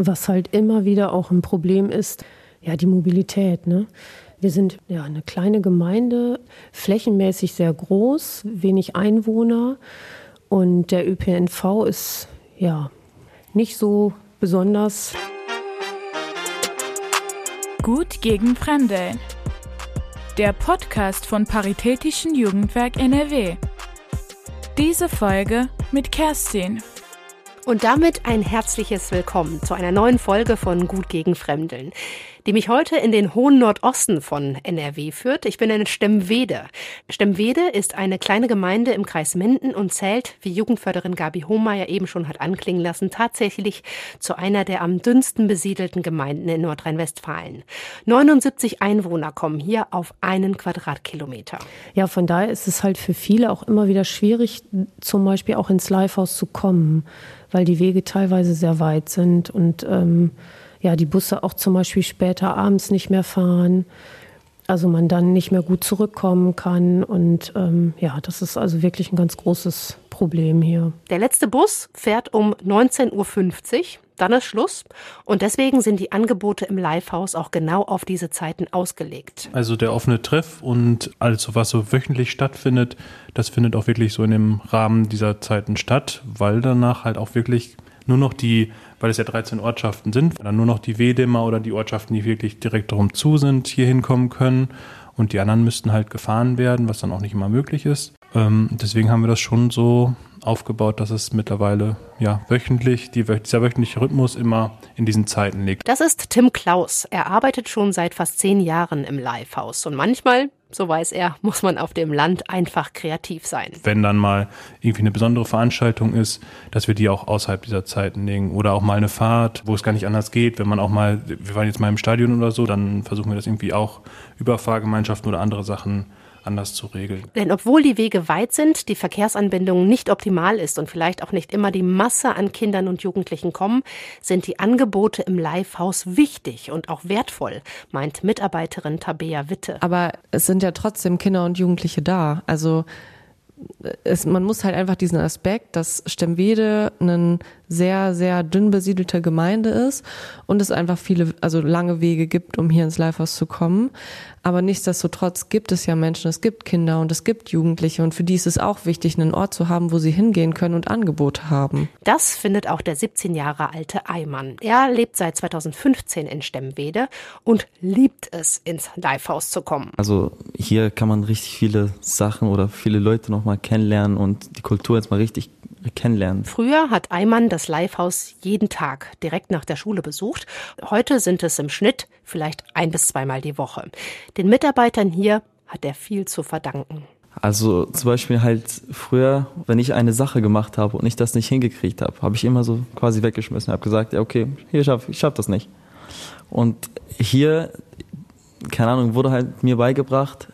Was halt immer wieder auch ein Problem ist, ja, die Mobilität. Ne? Wir sind ja eine kleine Gemeinde, flächenmäßig sehr groß, wenig Einwohner und der ÖPNV ist ja nicht so besonders. Gut gegen Fremde. Der Podcast von Paritätischen Jugendwerk NRW. Diese Folge mit Kerstin. Und damit ein herzliches Willkommen zu einer neuen Folge von Gut gegen Fremdeln, die mich heute in den hohen Nordosten von NRW führt. Ich bin in Stemmwede. Stemmwede ist eine kleine Gemeinde im Kreis Minden und zählt, wie Jugendförderin Gabi Hohmeier eben schon hat anklingen lassen, tatsächlich zu einer der am dünnsten besiedelten Gemeinden in Nordrhein-Westfalen. 79 Einwohner kommen hier auf einen Quadratkilometer. Ja, von daher ist es halt für viele auch immer wieder schwierig, zum Beispiel auch ins Livehaus zu kommen weil die Wege teilweise sehr weit sind und ähm, ja, die Busse auch zum Beispiel später abends nicht mehr fahren. Also man dann nicht mehr gut zurückkommen kann. Und ähm, ja, das ist also wirklich ein ganz großes Problem hier. Der letzte Bus fährt um 19.50 Uhr dann ist Schluss. Und deswegen sind die Angebote im Livehaus auch genau auf diese Zeiten ausgelegt. Also der offene Treff und alles, was so wöchentlich stattfindet, das findet auch wirklich so in dem Rahmen dieser Zeiten statt, weil danach halt auch wirklich nur noch die, weil es ja 13 Ortschaften sind, dann nur noch die Wedemmer oder die Ortschaften, die wirklich direkt darum zu sind, hier hinkommen können. Und die anderen müssten halt gefahren werden, was dann auch nicht immer möglich ist. Ähm, deswegen haben wir das schon so aufgebaut, dass es mittlerweile ja wöchentlich, die, dieser wöchentliche Rhythmus immer in diesen Zeiten liegt. Das ist Tim Klaus. Er arbeitet schon seit fast zehn Jahren im Livehaus und manchmal so weiß er, muss man auf dem Land einfach kreativ sein. Wenn dann mal irgendwie eine besondere Veranstaltung ist, dass wir die auch außerhalb dieser Zeiten legen. Oder auch mal eine Fahrt, wo es gar nicht anders geht. Wenn man auch mal, wir waren jetzt mal im Stadion oder so, dann versuchen wir das irgendwie auch über Fahrgemeinschaften oder andere Sachen anders zu regeln. Denn obwohl die Wege weit sind, die Verkehrsanbindung nicht optimal ist und vielleicht auch nicht immer die Masse an Kindern und Jugendlichen kommen, sind die Angebote im Livehaus wichtig und auch wertvoll, meint Mitarbeiterin Tabea Witte. Aber es sind ja trotzdem Kinder und Jugendliche da. Also es, man muss halt einfach diesen Aspekt, dass Stemwede ein sehr, sehr dünn besiedelte Gemeinde ist und es einfach viele, also lange Wege gibt, um hier ins Livehaus zu kommen. Aber nichtsdestotrotz gibt es ja Menschen, es gibt Kinder und es gibt Jugendliche und für die ist es auch wichtig, einen Ort zu haben, wo sie hingehen können und Angebote haben. Das findet auch der 17 Jahre alte Eimann. Er lebt seit 2015 in Stemmwede und liebt es, ins Livehaus zu kommen. Also hier kann man richtig viele Sachen oder viele Leute noch mal kennenlernen und die Kultur jetzt mal richtig kennenlernen. Früher hat Eimann das Livehaus jeden Tag direkt nach der Schule besucht. Heute sind es im Schnitt vielleicht ein bis zweimal die Woche. Den Mitarbeitern hier hat er viel zu verdanken. Also zum Beispiel halt früher, wenn ich eine Sache gemacht habe und ich das nicht hingekriegt habe, habe ich immer so quasi weggeschmissen, habe gesagt, ja okay, hier schaff, ich schaff das nicht. Und hier, keine Ahnung, wurde halt mir beigebracht,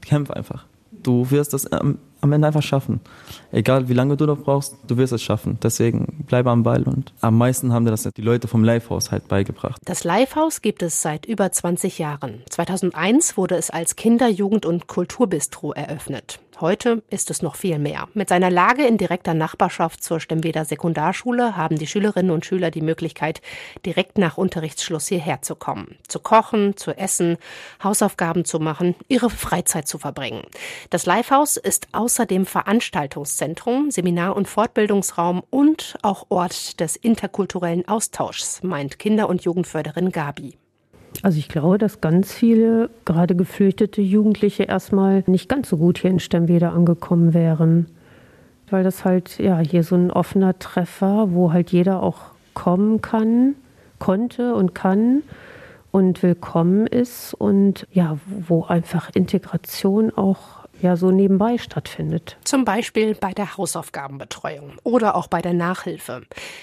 kämpf einfach. Du wirst das am am Ende einfach schaffen. Egal wie lange du noch brauchst, du wirst es schaffen. Deswegen bleibe am Ball und am meisten haben dir das die Leute vom Livehaus halt beigebracht. Das Livehaus gibt es seit über 20 Jahren. 2001 wurde es als Kinder-, Jugend- und Kulturbistro eröffnet. Heute ist es noch viel mehr. Mit seiner Lage in direkter Nachbarschaft zur Stemmweder Sekundarschule haben die Schülerinnen und Schüler die Möglichkeit, direkt nach Unterrichtsschluss hierher zu kommen. Zu kochen, zu essen, Hausaufgaben zu machen, ihre Freizeit zu verbringen. Das Livehaus ist außerdem Veranstaltungszentrum, Seminar- und Fortbildungsraum und auch Ort des interkulturellen Austauschs, meint Kinder- und Jugendförderin Gabi. Also ich glaube, dass ganz viele, gerade geflüchtete Jugendliche, erstmal nicht ganz so gut hier in Stemmwede angekommen wären. Weil das halt, ja, hier so ein offener Treffer, wo halt jeder auch kommen kann, konnte und kann und willkommen ist und ja, wo einfach Integration auch ja so nebenbei stattfindet. Zum Beispiel bei der Hausaufgabenbetreuung oder auch bei der Nachhilfe.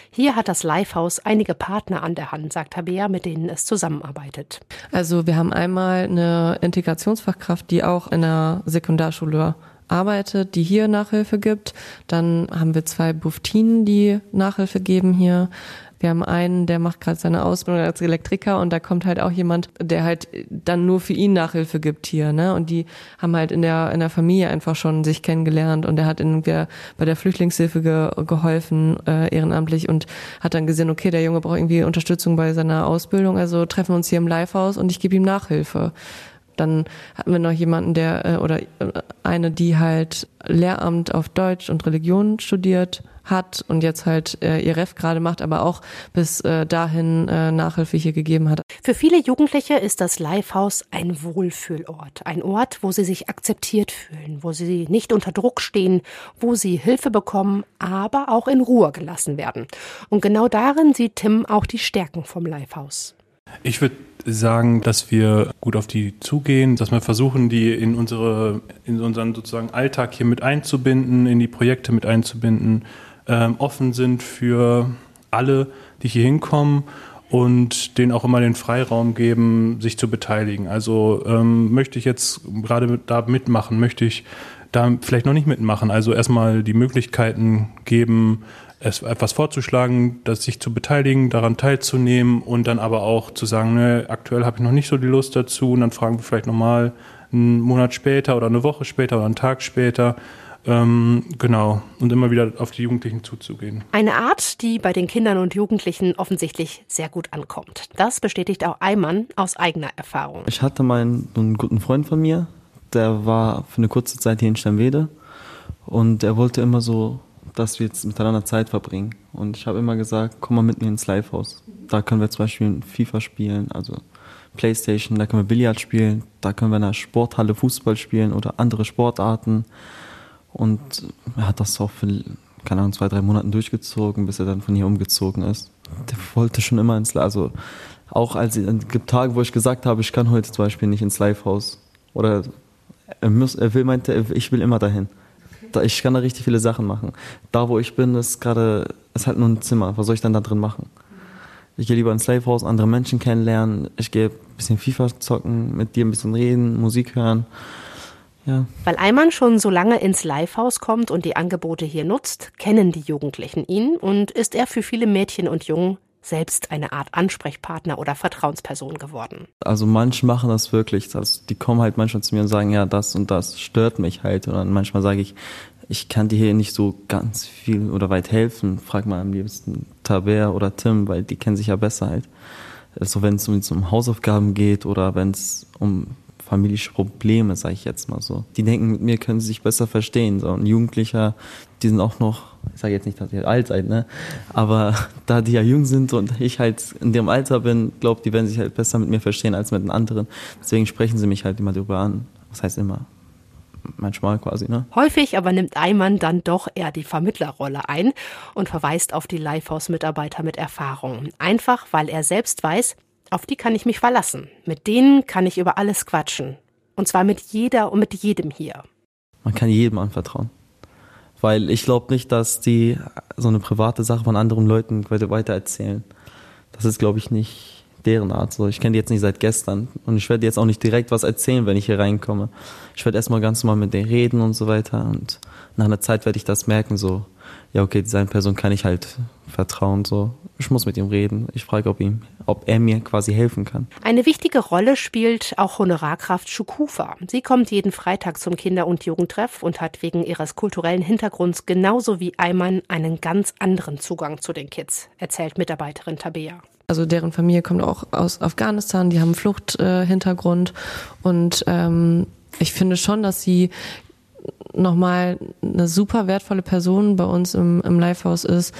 Hier hat das Livehaus einige Partner an der Hand, sagt Tabea, mit denen es zusammenarbeitet. Also wir haben einmal eine Integrationsfachkraft, die auch in der Sekundarschule arbeitet, die hier Nachhilfe gibt. Dann haben wir zwei Buftinen, die Nachhilfe geben hier. Wir haben einen, der macht gerade seine Ausbildung als Elektriker und da kommt halt auch jemand, der halt dann nur für ihn Nachhilfe gibt hier, ne? Und die haben halt in der in der Familie einfach schon sich kennengelernt und er hat irgendwie bei der Flüchtlingshilfe ge geholfen äh, ehrenamtlich und hat dann gesehen, okay, der Junge braucht irgendwie Unterstützung bei seiner Ausbildung, also treffen wir uns hier im Livehaus und ich gebe ihm Nachhilfe. Dann hatten wir noch jemanden, der äh, oder äh, eine, die halt Lehramt auf Deutsch und Religion studiert hat und jetzt halt äh, ihr Ref gerade macht, aber auch bis äh, dahin äh, Nachhilfe hier gegeben hat. Für viele Jugendliche ist das Livehaus ein Wohlfühlort, ein Ort, wo sie sich akzeptiert fühlen, wo sie nicht unter Druck stehen, wo sie Hilfe bekommen, aber auch in Ruhe gelassen werden. Und genau darin sieht Tim auch die Stärken vom Livehaus. Ich würde sagen, dass wir gut auf die zugehen, dass wir versuchen, die in unsere, in unseren sozusagen Alltag hier mit einzubinden, in die Projekte mit einzubinden, ähm, offen sind für alle, die hier hinkommen und denen auch immer den Freiraum geben, sich zu beteiligen. Also ähm, möchte ich jetzt gerade da mitmachen, möchte ich da vielleicht noch nicht mitmachen. Also erstmal die Möglichkeiten geben, etwas vorzuschlagen, das sich zu beteiligen, daran teilzunehmen und dann aber auch zu sagen, ne, aktuell habe ich noch nicht so die Lust dazu und dann fragen wir vielleicht nochmal einen Monat später oder eine Woche später oder einen Tag später. Ähm, genau, und immer wieder auf die Jugendlichen zuzugehen. Eine Art, die bei den Kindern und Jugendlichen offensichtlich sehr gut ankommt. Das bestätigt auch Eimann aus eigener Erfahrung. Ich hatte mal einen, einen guten Freund von mir, der war für eine kurze Zeit hier in Sternwede und er wollte immer so dass wir jetzt miteinander Zeit verbringen. Und ich habe immer gesagt, komm mal mit mir ins Livehaus. Da können wir zum Beispiel FIFA spielen, also Playstation, da können wir Billard spielen, da können wir in der Sporthalle Fußball spielen oder andere Sportarten. Und er hat das auch für, keine Ahnung, zwei, drei Monaten durchgezogen, bis er dann von hier umgezogen ist. Der wollte schon immer ins, also auch als es gibt Tage, wo ich gesagt habe, ich kann heute zum Beispiel nicht ins Livehaus. Oder er, muss, er will, meinte, ich will immer dahin ich kann da richtig viele Sachen machen. Da, wo ich bin, ist gerade, ist halt nur ein Zimmer. Was soll ich dann da drin machen? Ich gehe lieber ins Slave House, andere Menschen kennenlernen. Ich gehe ein bisschen FIFA zocken, mit dir ein bisschen reden, Musik hören. Ja. Weil Eimann schon so lange ins Livehaus kommt und die Angebote hier nutzt, kennen die Jugendlichen ihn und ist er für viele Mädchen und Jungen selbst eine Art Ansprechpartner oder Vertrauensperson geworden. Also manche machen das wirklich. Also die kommen halt manchmal zu mir und sagen, ja, das und das stört mich halt. Und dann manchmal sage ich, ich kann dir hier nicht so ganz viel oder weit helfen. Frag mal am liebsten Taber oder Tim, weil die kennen sich ja besser halt. So also wenn es um, um Hausaufgaben geht oder wenn es um familische Probleme, sage ich jetzt mal so. Die denken, mit mir können sie sich besser verstehen. So ein Jugendlicher, die sind auch noch, ich sage jetzt nicht, dass ihr alt seid, ne? Aber da die ja jung sind und ich halt in dem Alter bin, glaube die werden sich halt besser mit mir verstehen als mit den anderen. Deswegen sprechen sie mich halt immer darüber an. Was heißt immer? manchmal quasi. Ne? Häufig aber nimmt Eimann dann doch eher die Vermittlerrolle ein und verweist auf die Livehouse-Mitarbeiter mit Erfahrung. Einfach, weil er selbst weiß, auf die kann ich mich verlassen. Mit denen kann ich über alles quatschen. Und zwar mit jeder und mit jedem hier. Man kann jedem anvertrauen. Weil ich glaube nicht, dass die so eine private Sache von anderen Leuten weiter erzählen. Das ist, glaube ich, nicht deren Art. So, ich kenne die jetzt nicht seit gestern und ich werde jetzt auch nicht direkt was erzählen, wenn ich hier reinkomme. Ich werde erstmal ganz normal mit denen reden und so weiter und nach einer Zeit werde ich das merken, so, ja, okay, dieser Person kann ich halt vertrauen, so. Ich muss mit ihm reden. Ich frage, ob ihm, ob er mir quasi helfen kann. Eine wichtige Rolle spielt auch Honorarkraft Schukufa. Sie kommt jeden Freitag zum Kinder- und Jugendtreff und hat wegen ihres kulturellen Hintergrunds genauso wie Eimann einen ganz anderen Zugang zu den Kids, erzählt Mitarbeiterin Tabea. Also deren Familie kommt auch aus Afghanistan, die haben Fluchthintergrund. Äh, und ähm, ich finde schon, dass sie nochmal eine super wertvolle Person bei uns im, im Livehaus ist,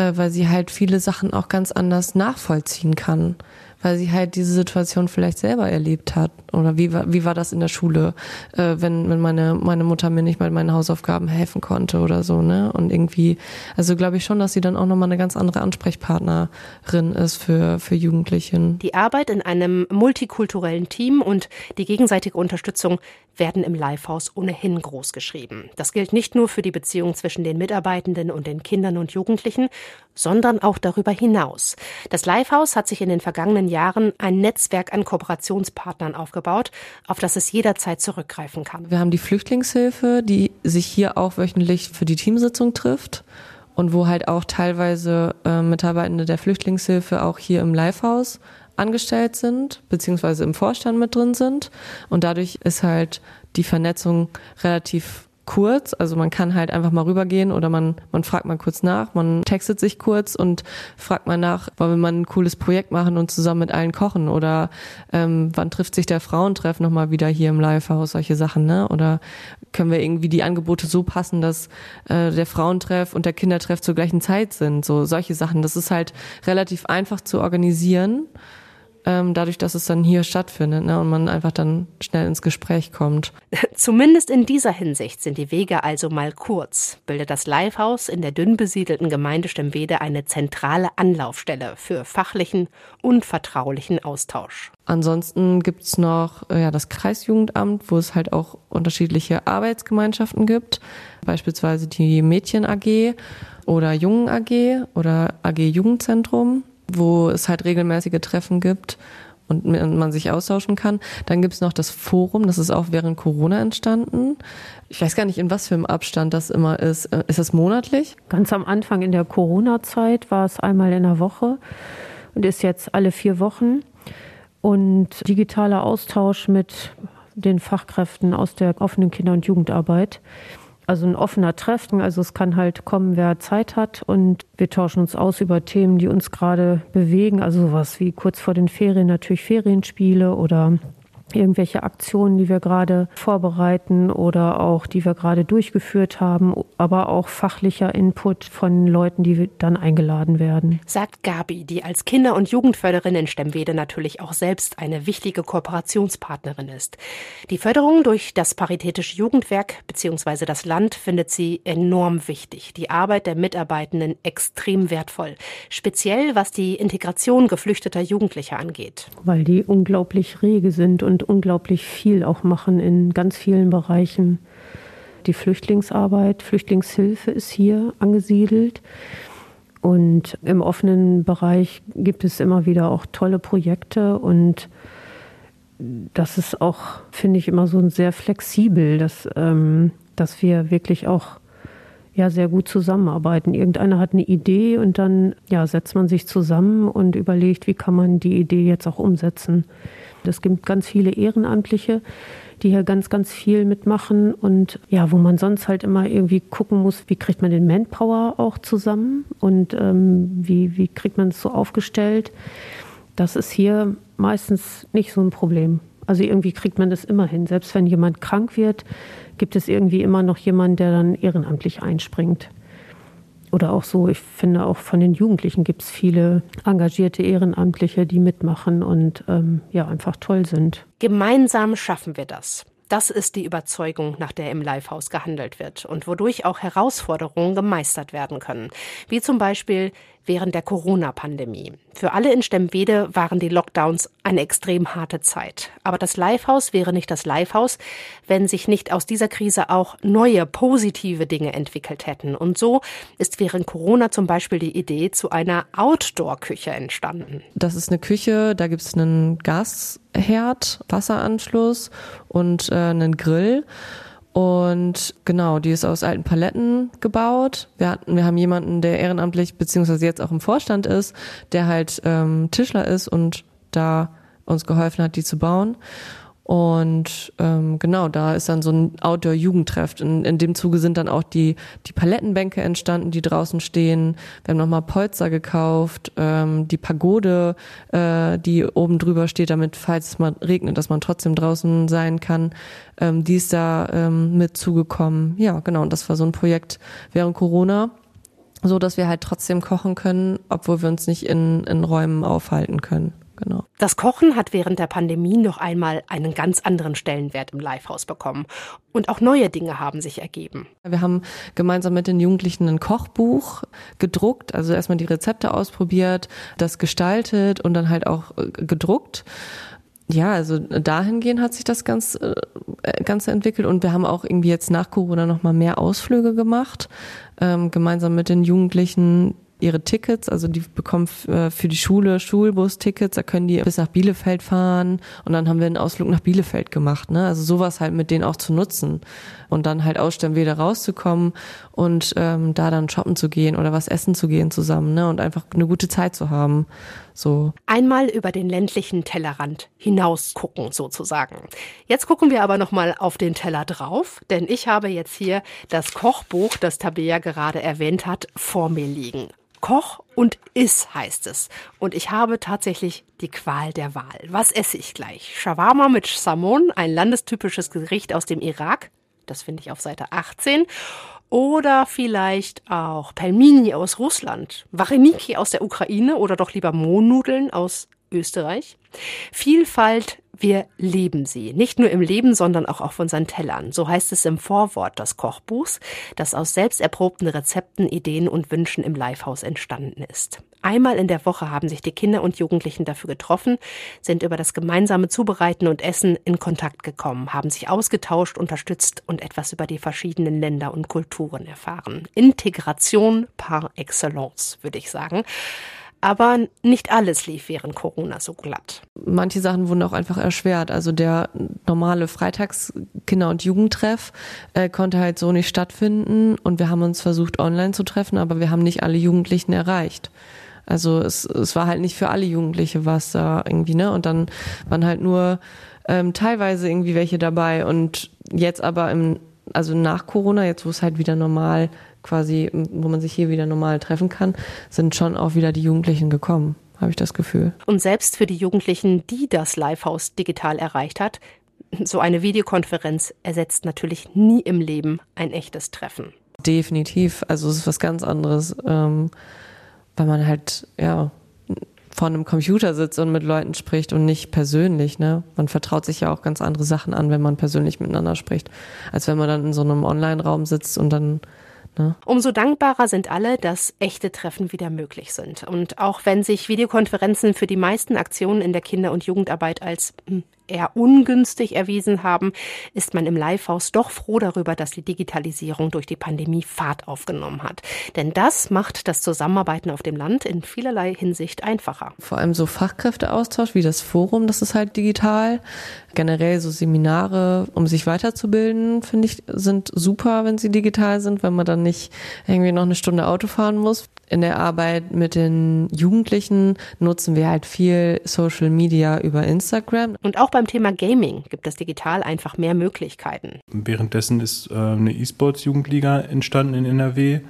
äh, weil sie halt viele Sachen auch ganz anders nachvollziehen kann weil sie halt diese Situation vielleicht selber erlebt hat. Oder wie war, wie war das in der Schule, äh, wenn, wenn meine, meine Mutter mir nicht bei meinen Hausaufgaben helfen konnte oder so, ne? Und irgendwie, also glaube ich schon, dass sie dann auch nochmal eine ganz andere Ansprechpartnerin ist für, für Jugendlichen. Die Arbeit in einem multikulturellen Team und die gegenseitige Unterstützung werden im Livehaus ohnehin groß geschrieben. Das gilt nicht nur für die Beziehung zwischen den Mitarbeitenden und den Kindern und Jugendlichen, sondern auch darüber hinaus. Das Livehaus hat sich in den vergangenen Jahren ein Netzwerk an Kooperationspartnern aufgebaut, auf das es jederzeit zurückgreifen kann. Wir haben die Flüchtlingshilfe, die sich hier auch wöchentlich für die Teamsitzung trifft und wo halt auch teilweise äh, Mitarbeitende der Flüchtlingshilfe auch hier im Livehaus angestellt sind, beziehungsweise im Vorstand mit drin sind. Und dadurch ist halt die Vernetzung relativ kurz. Also man kann halt einfach mal rübergehen oder man, man fragt mal kurz nach, man textet sich kurz und fragt mal nach, wollen wir mal ein cooles Projekt machen und zusammen mit allen kochen oder ähm, wann trifft sich der Frauentreff nochmal wieder hier im Livehaus, solche Sachen, ne? Oder können wir irgendwie die Angebote so passen, dass äh, der Frauentreff und der Kindertreff zur gleichen Zeit sind, so solche Sachen. Das ist halt relativ einfach zu organisieren ähm, dadurch, dass es dann hier stattfindet ne, und man einfach dann schnell ins Gespräch kommt. Zumindest in dieser Hinsicht sind die Wege also mal kurz, bildet das Livehaus in der dünn besiedelten Gemeinde Stemwede eine zentrale Anlaufstelle für fachlichen und vertraulichen Austausch. Ansonsten gibt's noch äh, ja, das Kreisjugendamt, wo es halt auch unterschiedliche Arbeitsgemeinschaften gibt, beispielsweise die Mädchen AG oder Jungen AG oder AG Jugendzentrum wo es halt regelmäßige Treffen gibt und man sich austauschen kann. Dann gibt's noch das Forum, das ist auch während Corona entstanden. Ich weiß gar nicht, in was für einem Abstand das immer ist. Äh, ist das monatlich? Ganz am Anfang in der Corona-Zeit war es einmal in der Woche und ist jetzt alle vier Wochen. Und digitaler Austausch mit den Fachkräften aus der offenen Kinder- und Jugendarbeit also ein offener Treffen. Also es kann halt kommen, wer Zeit hat und wir tauschen uns aus über Themen, die uns gerade bewegen. Also sowas wie kurz vor den Ferien natürlich Ferienspiele oder irgendwelche Aktionen, die wir gerade vorbereiten oder auch die wir gerade durchgeführt haben, aber auch fachlicher Input von Leuten, die dann eingeladen werden. Sagt Gabi, die als Kinder- und Jugendförderin in Stemwede natürlich auch selbst eine wichtige Kooperationspartnerin ist. Die Förderung durch das Paritätische Jugendwerk bzw. das Land findet sie enorm wichtig. Die Arbeit der Mitarbeitenden extrem wertvoll. Speziell was die Integration geflüchteter Jugendlicher angeht. Weil die unglaublich rege sind und unglaublich viel auch machen in ganz vielen Bereichen. Die Flüchtlingsarbeit, Flüchtlingshilfe ist hier angesiedelt. Und im offenen Bereich gibt es immer wieder auch tolle Projekte und das ist auch, finde ich, immer so sehr flexibel, dass, ähm, dass wir wirklich auch ja, sehr gut zusammenarbeiten. Irgendeiner hat eine Idee und dann ja, setzt man sich zusammen und überlegt, wie kann man die Idee jetzt auch umsetzen. Es gibt ganz viele Ehrenamtliche, die hier ganz, ganz viel mitmachen und ja, wo man sonst halt immer irgendwie gucken muss, wie kriegt man den Manpower auch zusammen und ähm, wie, wie kriegt man es so aufgestellt. Das ist hier meistens nicht so ein Problem. Also irgendwie kriegt man das immer hin. Selbst wenn jemand krank wird, gibt es irgendwie immer noch jemanden, der dann ehrenamtlich einspringt oder auch so, ich finde auch von den Jugendlichen gibt es viele engagierte Ehrenamtliche, die mitmachen und ähm, ja, einfach toll sind. Gemeinsam schaffen wir das. Das ist die Überzeugung, nach der im Livehaus gehandelt wird und wodurch auch Herausforderungen gemeistert werden können. Wie zum Beispiel während der Corona-Pandemie. Für alle in Stemwede waren die Lockdowns eine extrem harte Zeit. Aber das Livehaus wäre nicht das Livehaus, wenn sich nicht aus dieser Krise auch neue positive Dinge entwickelt hätten. Und so ist während Corona zum Beispiel die Idee zu einer Outdoor-Küche entstanden. Das ist eine Küche, da gibt es einen Gasherd, Wasseranschluss und äh, einen Grill. Und genau, die ist aus alten Paletten gebaut. Wir hatten, wir haben jemanden, der ehrenamtlich beziehungsweise jetzt auch im Vorstand ist, der halt ähm, Tischler ist und da uns geholfen hat, die zu bauen. Und ähm, genau, da ist dann so ein Outdoor-Jugendtreff. In, in dem Zuge sind dann auch die, die Palettenbänke entstanden, die draußen stehen. Wir haben nochmal Polster gekauft, ähm, die Pagode, äh, die oben drüber steht, damit, falls es mal regnet, dass man trotzdem draußen sein kann. Ähm, die ist da ähm, mit zugekommen. Ja, genau, und das war so ein Projekt während Corona so dass wir halt trotzdem kochen können, obwohl wir uns nicht in, in Räumen aufhalten können genau. Das Kochen hat während der Pandemie noch einmal einen ganz anderen Stellenwert im Livehaus bekommen. Und auch neue Dinge haben sich ergeben. Wir haben gemeinsam mit den Jugendlichen ein Kochbuch gedruckt, also erstmal die Rezepte ausprobiert, das gestaltet und dann halt auch äh, gedruckt. Ja, also dahingehend hat sich das ganz, äh, Ganze entwickelt und wir haben auch irgendwie jetzt nach Corona nochmal mehr Ausflüge gemacht, ähm, gemeinsam mit den Jugendlichen, ihre Tickets, also die bekommen äh, für die Schule Schulbus-Tickets, da können die bis nach Bielefeld fahren und dann haben wir einen Ausflug nach Bielefeld gemacht, ne? Also sowas halt mit denen auch zu nutzen und dann halt aus wieder rauszukommen und ähm, da dann shoppen zu gehen oder was essen zu gehen zusammen, ne? Und einfach eine gute Zeit zu haben. So. Einmal über den ländlichen Tellerrand hinaus gucken sozusagen. Jetzt gucken wir aber noch mal auf den Teller drauf, denn ich habe jetzt hier das Kochbuch, das Tabea gerade erwähnt hat, vor mir liegen. Koch und Iss heißt es. Und ich habe tatsächlich die Qual der Wahl. Was esse ich gleich? Shawarma mit Samon, ein landestypisches Gericht aus dem Irak. Das finde ich auf Seite 18. Oder vielleicht auch Pelmini aus Russland, Vareniki aus der Ukraine oder doch lieber Mohnnudeln aus Österreich. Vielfalt, wir leben sie. Nicht nur im Leben, sondern auch auf unseren Tellern. So heißt es im Vorwort des Kochbuchs, das aus selbst erprobten Rezepten, Ideen und Wünschen im Livehaus entstanden ist. Einmal in der Woche haben sich die Kinder und Jugendlichen dafür getroffen, sind über das gemeinsame Zubereiten und Essen in Kontakt gekommen, haben sich ausgetauscht, unterstützt und etwas über die verschiedenen Länder und Kulturen erfahren. Integration par excellence, würde ich sagen. Aber nicht alles lief während Corona so glatt. Manche Sachen wurden auch einfach erschwert. Also der normale Freitags-Kinder- und Jugendtreff äh, konnte halt so nicht stattfinden. Und wir haben uns versucht, online zu treffen, aber wir haben nicht alle Jugendlichen erreicht. Also es, es war halt nicht für alle Jugendliche was da irgendwie, ne? Und dann waren halt nur ähm, teilweise irgendwie welche dabei. Und jetzt aber im, also nach Corona, jetzt wo es halt wieder normal quasi, wo man sich hier wieder normal treffen kann, sind schon auch wieder die Jugendlichen gekommen, habe ich das Gefühl. Und selbst für die Jugendlichen, die das Livehouse digital erreicht hat, so eine Videokonferenz ersetzt natürlich nie im Leben ein echtes Treffen. Definitiv. Also es ist was ganz anderes. Ähm, weil man halt, ja, vor einem Computer sitzt und mit Leuten spricht und nicht persönlich, ne? Man vertraut sich ja auch ganz andere Sachen an, wenn man persönlich miteinander spricht, als wenn man dann in so einem Online-Raum sitzt und dann Ne? Umso dankbarer sind alle, dass echte Treffen wieder möglich sind. Und auch wenn sich Videokonferenzen für die meisten Aktionen in der Kinder- und Jugendarbeit als hm, eher ungünstig erwiesen haben, ist man im Livehaus doch froh darüber, dass die Digitalisierung durch die Pandemie Fahrt aufgenommen hat. Denn das macht das Zusammenarbeiten auf dem Land in vielerlei Hinsicht einfacher. Vor allem so Fachkräfteaustausch wie das Forum, das ist halt digital. Generell so Seminare, um sich weiterzubilden, finde ich, sind super, wenn sie digital sind, wenn man dann nicht irgendwie noch eine Stunde Auto fahren muss in der Arbeit mit den Jugendlichen nutzen wir halt viel Social Media über Instagram. Und auch beim Thema Gaming gibt es digital einfach mehr Möglichkeiten. Währenddessen ist äh, eine E-Sports-Jugendliga entstanden in NRW.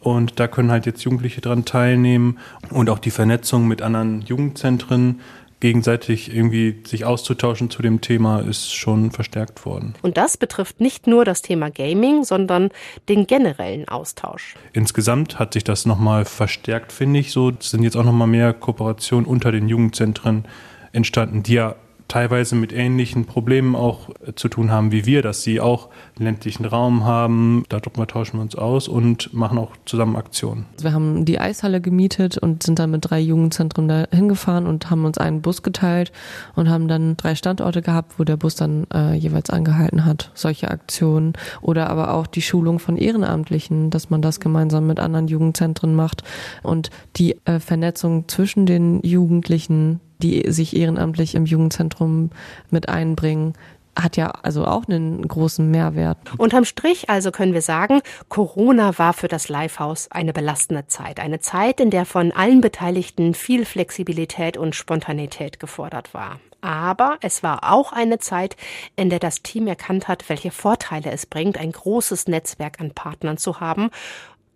Und da können halt jetzt Jugendliche dran teilnehmen und auch die Vernetzung mit anderen Jugendzentren gegenseitig irgendwie sich auszutauschen zu dem Thema ist schon verstärkt worden. Und das betrifft nicht nur das Thema Gaming, sondern den generellen Austausch. Insgesamt hat sich das nochmal verstärkt, finde ich. So es sind jetzt auch nochmal mehr Kooperationen unter den Jugendzentren entstanden, die ja teilweise mit ähnlichen Problemen auch äh, zu tun haben wie wir, dass sie auch ländlichen Raum haben. Darüber tauschen wir uns aus und machen auch zusammen Aktionen. Wir haben die Eishalle gemietet und sind dann mit drei Jugendzentren da hingefahren und haben uns einen Bus geteilt und haben dann drei Standorte gehabt, wo der Bus dann äh, jeweils angehalten hat. Solche Aktionen oder aber auch die Schulung von Ehrenamtlichen, dass man das gemeinsam mit anderen Jugendzentren macht und die äh, Vernetzung zwischen den Jugendlichen die sich ehrenamtlich im Jugendzentrum mit einbringen, hat ja also auch einen großen Mehrwert. Unterm Strich also können wir sagen, Corona war für das Livehouse eine belastende Zeit. Eine Zeit, in der von allen Beteiligten viel Flexibilität und Spontanität gefordert war. Aber es war auch eine Zeit, in der das Team erkannt hat, welche Vorteile es bringt, ein großes Netzwerk an Partnern zu haben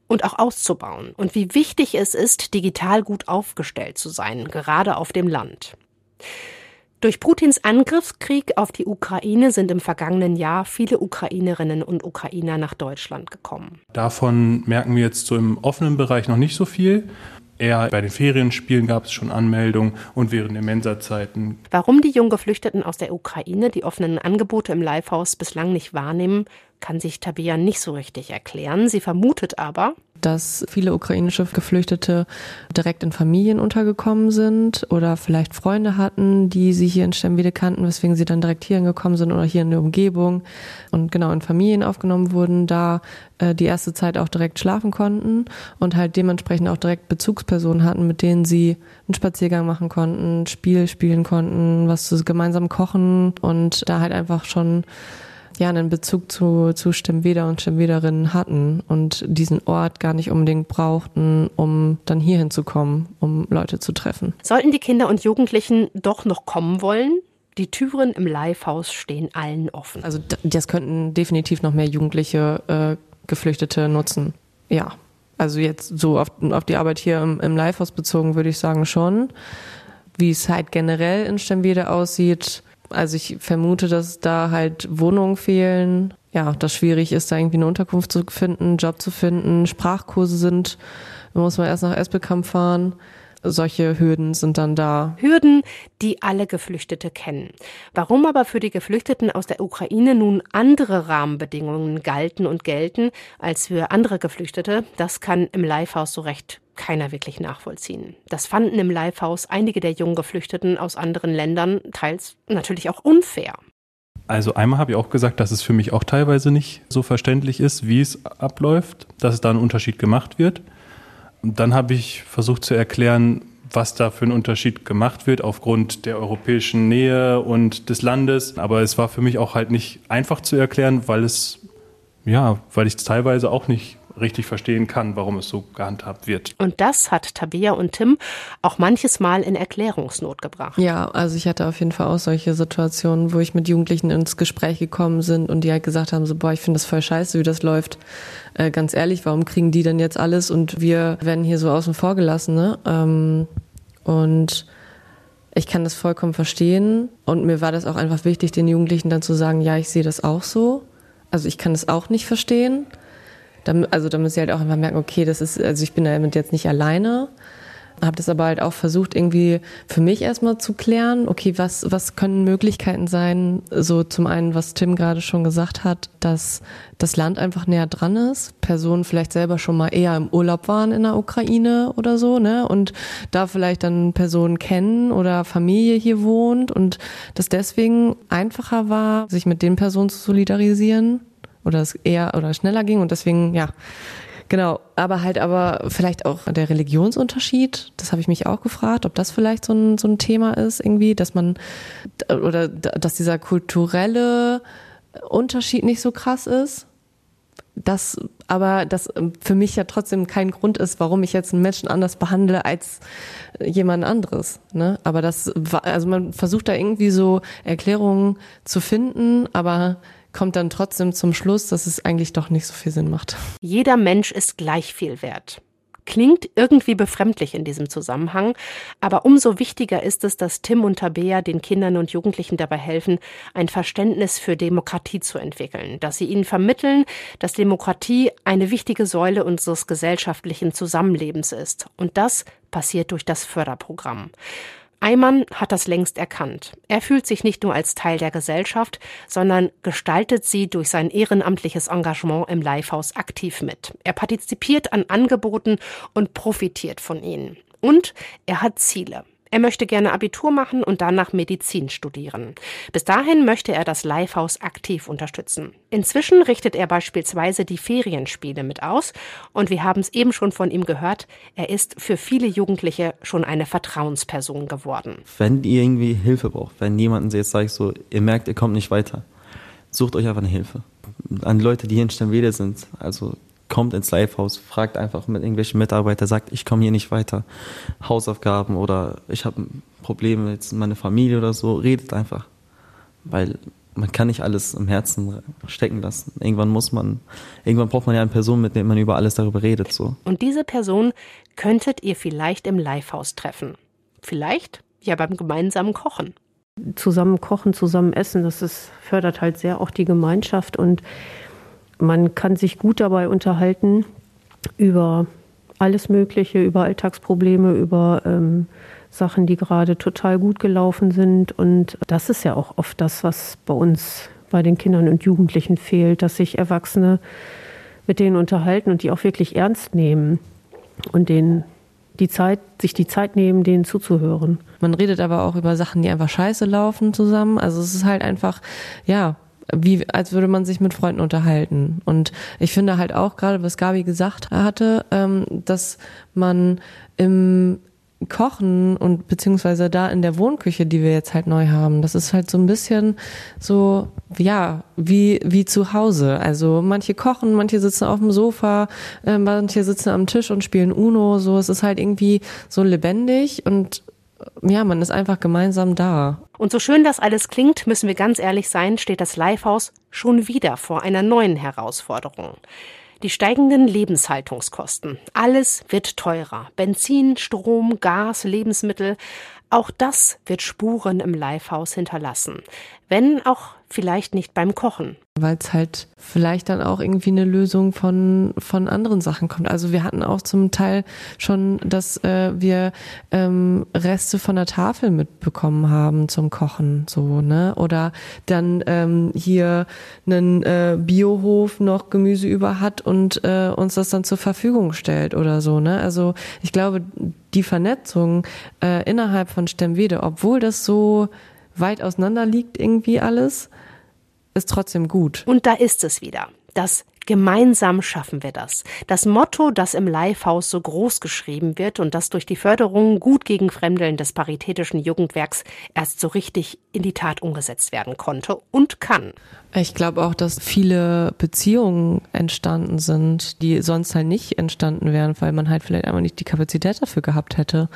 und auch auszubauen und wie wichtig es ist, digital gut aufgestellt zu sein, gerade auf dem Land. Durch Putins Angriffskrieg auf die Ukraine sind im vergangenen Jahr viele Ukrainerinnen und Ukrainer nach Deutschland gekommen. Davon merken wir jetzt so im offenen Bereich noch nicht so viel. Eher bei den Ferienspielen gab es schon Anmeldungen und während der Mensa-Zeiten. Warum die jungen Geflüchteten aus der Ukraine die offenen Angebote im Livehaus bislang nicht wahrnehmen, kann sich Tabea nicht so richtig erklären. Sie vermutet aber, dass viele ukrainische Geflüchtete direkt in Familien untergekommen sind oder vielleicht Freunde hatten, die sie hier in Stemwede kannten, weswegen sie dann direkt hierhin gekommen sind oder hier in der Umgebung und genau in Familien aufgenommen wurden, da äh, die erste Zeit auch direkt schlafen konnten und halt dementsprechend auch direkt Bezugspersonen hatten, mit denen sie einen Spaziergang machen konnten, Spiel spielen konnten, was gemeinsam kochen und da halt einfach schon ja einen Bezug zu, zu Stimmweder und Stimmwederinnen hatten und diesen Ort gar nicht unbedingt brauchten, um dann hier hinzukommen, um Leute zu treffen. Sollten die Kinder und Jugendlichen doch noch kommen wollen? Die Türen im Livehaus stehen allen offen. Also das könnten definitiv noch mehr Jugendliche, äh, Geflüchtete nutzen. Ja, also jetzt so auf, auf die Arbeit hier im, im Livehaus bezogen würde ich sagen schon. Wie es halt generell in Stemwede aussieht, also ich vermute, dass da halt Wohnungen fehlen. Ja, das schwierig ist, da irgendwie eine Unterkunft zu finden, einen Job zu finden. Sprachkurse sind, da muss man erst nach Esbekamp fahren. Solche Hürden sind dann da. Hürden, die alle Geflüchtete kennen. Warum aber für die Geflüchteten aus der Ukraine nun andere Rahmenbedingungen galten und gelten als für andere Geflüchtete, das kann im Livehaus so recht keiner wirklich nachvollziehen. Das fanden im Livehaus einige der jungen Geflüchteten aus anderen Ländern teils natürlich auch unfair. Also einmal habe ich auch gesagt, dass es für mich auch teilweise nicht so verständlich ist, wie es abläuft, dass es da ein Unterschied gemacht wird. Und dann habe ich versucht zu erklären, was da für ein Unterschied gemacht wird aufgrund der europäischen Nähe und des Landes. Aber es war für mich auch halt nicht einfach zu erklären, weil es, ja, weil ich es teilweise auch nicht richtig verstehen kann, warum es so gehandhabt wird. Und das hat Tabea und Tim auch manches Mal in Erklärungsnot gebracht. Ja, also ich hatte auf jeden Fall auch solche Situationen, wo ich mit Jugendlichen ins Gespräch gekommen sind und die halt gesagt haben, so, boah, ich finde das voll scheiße, wie das läuft. Äh, ganz ehrlich, warum kriegen die denn jetzt alles und wir werden hier so außen vor gelassen, ne? Ähm, und ich kann das vollkommen verstehen und mir war das auch einfach wichtig, den Jugendlichen dann zu sagen, ja, ich sehe das auch so. Also ich kann das auch nicht verstehen also da müssen sie halt auch immer merken, okay, das ist, also ich bin damit jetzt nicht alleine. Habe das aber halt auch versucht, irgendwie für mich erstmal zu klären, okay, was, was können Möglichkeiten sein? So zum einen, was Tim gerade schon gesagt hat, dass das Land einfach näher dran ist, Personen vielleicht selber schon mal eher im Urlaub waren in der Ukraine oder so, ne? Und da vielleicht dann Personen kennen oder Familie hier wohnt und das deswegen einfacher war, sich mit den Personen zu solidarisieren oder es eher oder schneller ging und deswegen, ja, Genau, aber halt aber vielleicht auch der Religionsunterschied, das habe ich mich auch gefragt, ob das vielleicht so ein, so ein Thema ist irgendwie, dass man oder dass dieser kulturelle Unterschied nicht so krass ist. Das aber das für mich ja trotzdem kein Grund ist, warum ich jetzt einen Menschen anders behandle als jemand anderes. Ne? Aber das also man versucht da irgendwie so Erklärungen zu finden, aber kommt dann trotzdem zum Schluss, dass es eigentlich doch nicht so viel Sinn macht. Jeder Mensch ist gleich viel wert. Klingt irgendwie befremdlich in diesem Zusammenhang, aber umso wichtiger ist es, dass Tim und Tabea den Kindern und Jugendlichen dabei helfen, ein Verständnis für Demokratie zu entwickeln, dass sie ihnen vermitteln, dass Demokratie eine wichtige Säule unseres gesellschaftlichen Zusammenlebens ist. Und das passiert durch das Förderprogramm. Eimann hat das längst erkannt. Er fühlt sich nicht nur als Teil der Gesellschaft, sondern gestaltet sie durch sein ehrenamtliches Engagement im Livehaus aktiv mit. Er partizipiert an Angeboten und profitiert von ihnen. Und er hat Ziele. Er möchte gerne Abitur machen und danach Medizin studieren. Bis dahin möchte er das Livehaus aktiv unterstützen. Inzwischen richtet er beispielsweise die Ferienspiele mit aus und wir haben es eben schon von ihm gehört, er ist für viele Jugendliche schon eine Vertrauensperson geworden. Wenn ihr irgendwie Hilfe braucht, wenn jemanden jetzt sagt so, ihr merkt, ihr kommt nicht weiter, sucht euch einfach eine Hilfe. An Leute, die hier in Sternwede sind, also kommt ins Livehaus, fragt einfach mit irgendwelchen Mitarbeitern, sagt, ich komme hier nicht weiter, Hausaufgaben oder ich habe Probleme jetzt in meiner Familie oder so, redet einfach. Weil man kann nicht alles im Herzen stecken lassen. Irgendwann muss man, irgendwann braucht man ja eine Person, mit der man über alles darüber redet. So. Und diese Person könntet ihr vielleicht im Livehaus treffen. Vielleicht ja beim gemeinsamen Kochen. Zusammen kochen, zusammen essen, das ist, fördert halt sehr auch die Gemeinschaft und man kann sich gut dabei unterhalten über alles Mögliche, über Alltagsprobleme, über ähm, Sachen, die gerade total gut gelaufen sind. Und das ist ja auch oft das, was bei uns, bei den Kindern und Jugendlichen fehlt, dass sich Erwachsene mit denen unterhalten und die auch wirklich ernst nehmen und denen die Zeit, sich die Zeit nehmen, denen zuzuhören. Man redet aber auch über Sachen, die einfach scheiße laufen zusammen. Also es ist halt einfach, ja, wie als würde man sich mit Freunden unterhalten. Und ich finde halt auch gerade, was Gabi gesagt hatte, ähm, dass man im Kochen und beziehungsweise da in der Wohnküche, die wir jetzt halt neu haben, das ist halt so ein bisschen so, ja, wie, wie zu Hause. Also manche kochen, manche sitzen auf dem Sofa, äh, manche sitzen am Tisch und spielen Uno, so. Es ist halt irgendwie so lebendig und ja, man ist einfach gemeinsam da. Und so schön das alles klingt, müssen wir ganz ehrlich sein, steht das Livehouse schon wieder vor einer neuen Herausforderung. Die steigenden Lebenshaltungskosten. Alles wird teurer. Benzin, Strom, Gas, Lebensmittel. Auch das wird Spuren im Livehouse hinterlassen. Wenn auch vielleicht nicht beim Kochen. Weil es halt vielleicht dann auch irgendwie eine Lösung von, von anderen Sachen kommt. Also wir hatten auch zum Teil schon, dass äh, wir ähm, Reste von der Tafel mitbekommen haben zum Kochen, so, ne? Oder dann ähm, hier einen äh, Biohof noch Gemüse über hat und äh, uns das dann zur Verfügung stellt oder so, ne? Also ich glaube, die Vernetzung äh, innerhalb von Stemwede, obwohl das so weit auseinander liegt irgendwie alles, ist trotzdem gut. Und da ist es wieder. Das Gemeinsam schaffen wir das. Das Motto, das im Livehaus so groß geschrieben wird und das durch die Förderung gut gegen Fremdeln des Paritätischen Jugendwerks erst so richtig in die Tat umgesetzt werden konnte und kann. Ich glaube auch, dass viele Beziehungen entstanden sind, die sonst halt nicht entstanden wären, weil man halt vielleicht einfach nicht die Kapazität dafür gehabt hätte.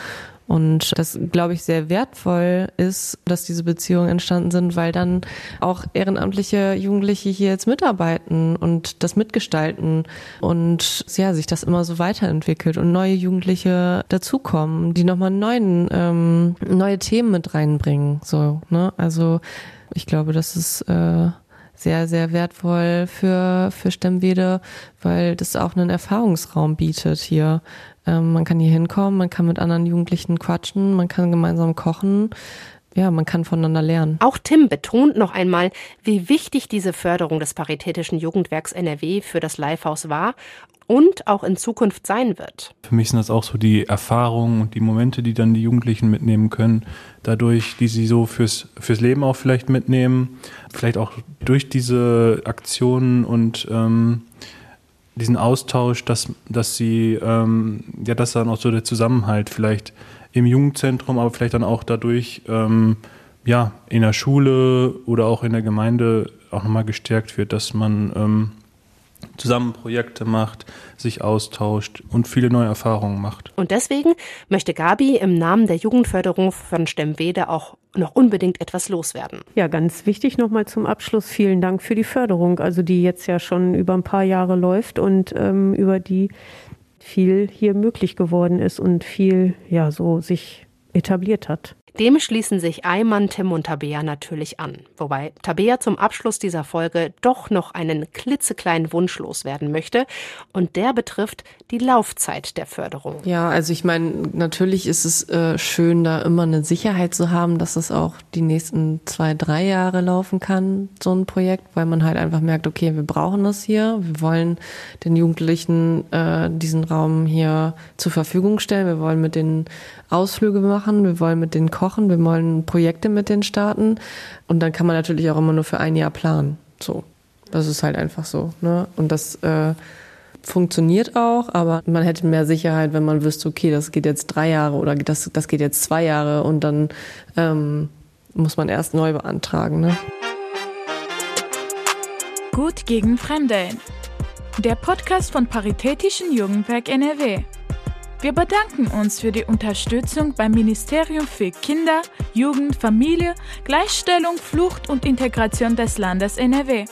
Und das, glaube ich, sehr wertvoll ist, dass diese Beziehungen entstanden sind, weil dann auch ehrenamtliche Jugendliche hier jetzt mitarbeiten und das mitgestalten und ja, sich das immer so weiterentwickelt und neue Jugendliche dazukommen, die nochmal neuen, ähm, neue Themen mit reinbringen. So, ne? Also ich glaube, das ist äh, sehr, sehr wertvoll für, für Stemmwede, weil das auch einen Erfahrungsraum bietet hier. Ähm, man kann hier hinkommen, man kann mit anderen Jugendlichen quatschen, man kann gemeinsam kochen. Ja, man kann voneinander lernen. Auch Tim betont noch einmal, wie wichtig diese Förderung des Paritätischen Jugendwerks NRW für das Livehaus war und auch in Zukunft sein wird. Für mich sind das auch so die Erfahrungen und die Momente, die dann die Jugendlichen mitnehmen können, dadurch, die sie so fürs, fürs Leben auch vielleicht mitnehmen, vielleicht auch durch diese Aktionen und ähm, diesen Austausch, dass, dass sie, ähm, ja, dass dann auch so der Zusammenhalt vielleicht im Jugendzentrum, aber vielleicht dann auch dadurch, ähm, ja, in der Schule oder auch in der Gemeinde auch nochmal gestärkt wird, dass man ähm, zusammen Projekte macht, sich austauscht und viele neue Erfahrungen macht. Und deswegen möchte Gabi im Namen der Jugendförderung von Stemwede auch noch unbedingt etwas loswerden. Ja, ganz wichtig nochmal zum Abschluss. Vielen Dank für die Förderung, also die jetzt ja schon über ein paar Jahre läuft und ähm, über die viel hier möglich geworden ist und viel ja so sich etabliert hat. Dem schließen sich Ayman, Tim und Tabea natürlich an. Wobei Tabea zum Abschluss dieser Folge doch noch einen klitzekleinen Wunsch loswerden möchte. Und der betrifft die Laufzeit der Förderung. Ja, also ich meine, natürlich ist es äh, schön, da immer eine Sicherheit zu haben, dass es auch die nächsten zwei, drei Jahre laufen kann, so ein Projekt, weil man halt einfach merkt, okay, wir brauchen das hier. Wir wollen den Jugendlichen äh, diesen Raum hier zur Verfügung stellen. Wir wollen mit den Ausflüge machen. Wir wollen mit denen kochen. Wir wollen Projekte mit denen starten. Und dann kann man natürlich auch immer nur für ein Jahr planen. So. Das ist halt einfach so. Ne? Und das äh, funktioniert auch, aber man hätte mehr Sicherheit, wenn man wüsste, okay, das geht jetzt drei Jahre oder das, das geht jetzt zwei Jahre und dann ähm, muss man erst neu beantragen. Ne? Gut gegen Fremdeln. Der Podcast von Paritätischen Jugendwerk NRW. Wir bedanken uns für die Unterstützung beim Ministerium für Kinder, Jugend, Familie, Gleichstellung, Flucht und Integration des Landes NRW.